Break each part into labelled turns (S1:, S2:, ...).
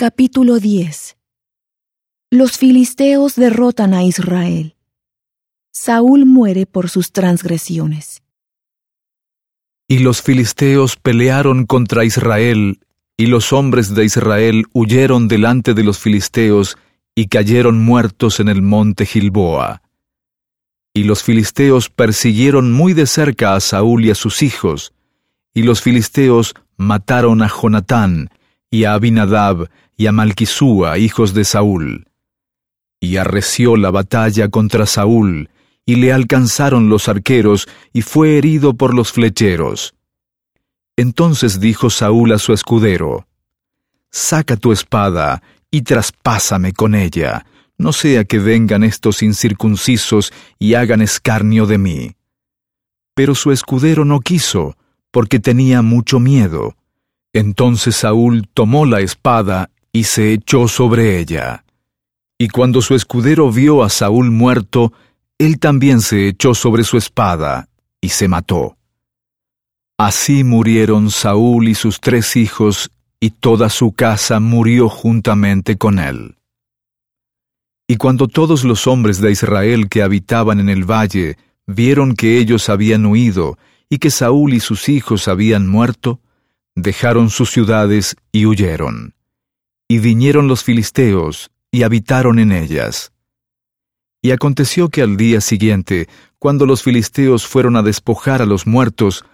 S1: Capítulo 10 Los filisteos derrotan a Israel. Saúl muere por sus transgresiones.
S2: Y los filisteos pelearon contra Israel, y los hombres de Israel huyeron delante de los filisteos y cayeron muertos en el monte Gilboa. Y los filisteos persiguieron muy de cerca a Saúl y a sus hijos, y los filisteos mataron a Jonatán, y a Abinadab, y a Malquisúa, hijos de Saúl. Y arreció la batalla contra Saúl, y le alcanzaron los arqueros, y fue herido por los flecheros. Entonces dijo Saúl a su escudero, Saca tu espada, y traspásame con ella, no sea que vengan estos incircuncisos y hagan escarnio de mí. Pero su escudero no quiso, porque tenía mucho miedo. Entonces Saúl tomó la espada y se echó sobre ella. Y cuando su escudero vio a Saúl muerto, él también se echó sobre su espada y se mató. Así murieron Saúl y sus tres hijos, y toda su casa murió juntamente con él. Y cuando todos los hombres de Israel que habitaban en el valle vieron que ellos habían huido y que Saúl y sus hijos habían muerto, dejaron sus ciudades y huyeron. Y vinieron los filisteos, y habitaron en ellas. Y aconteció que al día siguiente, cuando los filisteos fueron a despojar a los muertos,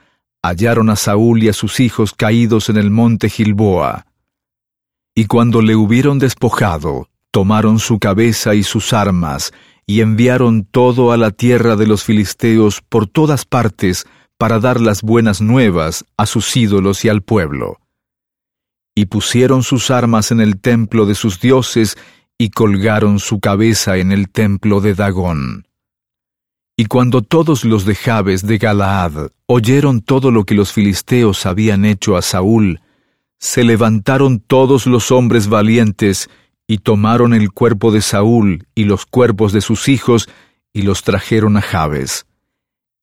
S2: hallaron a Saúl y a sus hijos caídos en el monte Gilboa. Y cuando le hubieron despojado, tomaron su cabeza y sus armas, y enviaron todo a la tierra de los filisteos por todas partes, para dar las buenas nuevas a sus ídolos y al pueblo y pusieron sus armas en el templo de sus dioses, y colgaron su cabeza en el templo de Dagón. Y cuando todos los de Jabes de Galaad oyeron todo lo que los filisteos habían hecho a Saúl, se levantaron todos los hombres valientes, y tomaron el cuerpo de Saúl y los cuerpos de sus hijos, y los trajeron a Jabes.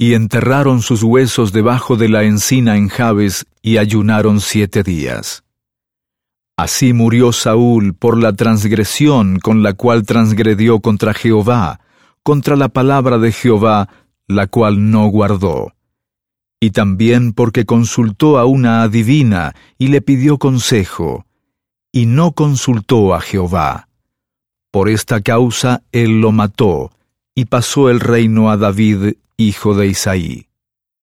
S2: Y enterraron sus huesos debajo de la encina en Jabes, y ayunaron siete días. Así murió Saúl por la transgresión con la cual transgredió contra Jehová, contra la palabra de Jehová, la cual no guardó. Y también porque consultó a una adivina y le pidió consejo, y no consultó a Jehová. Por esta causa él lo mató, y pasó el reino a David, hijo de Isaí.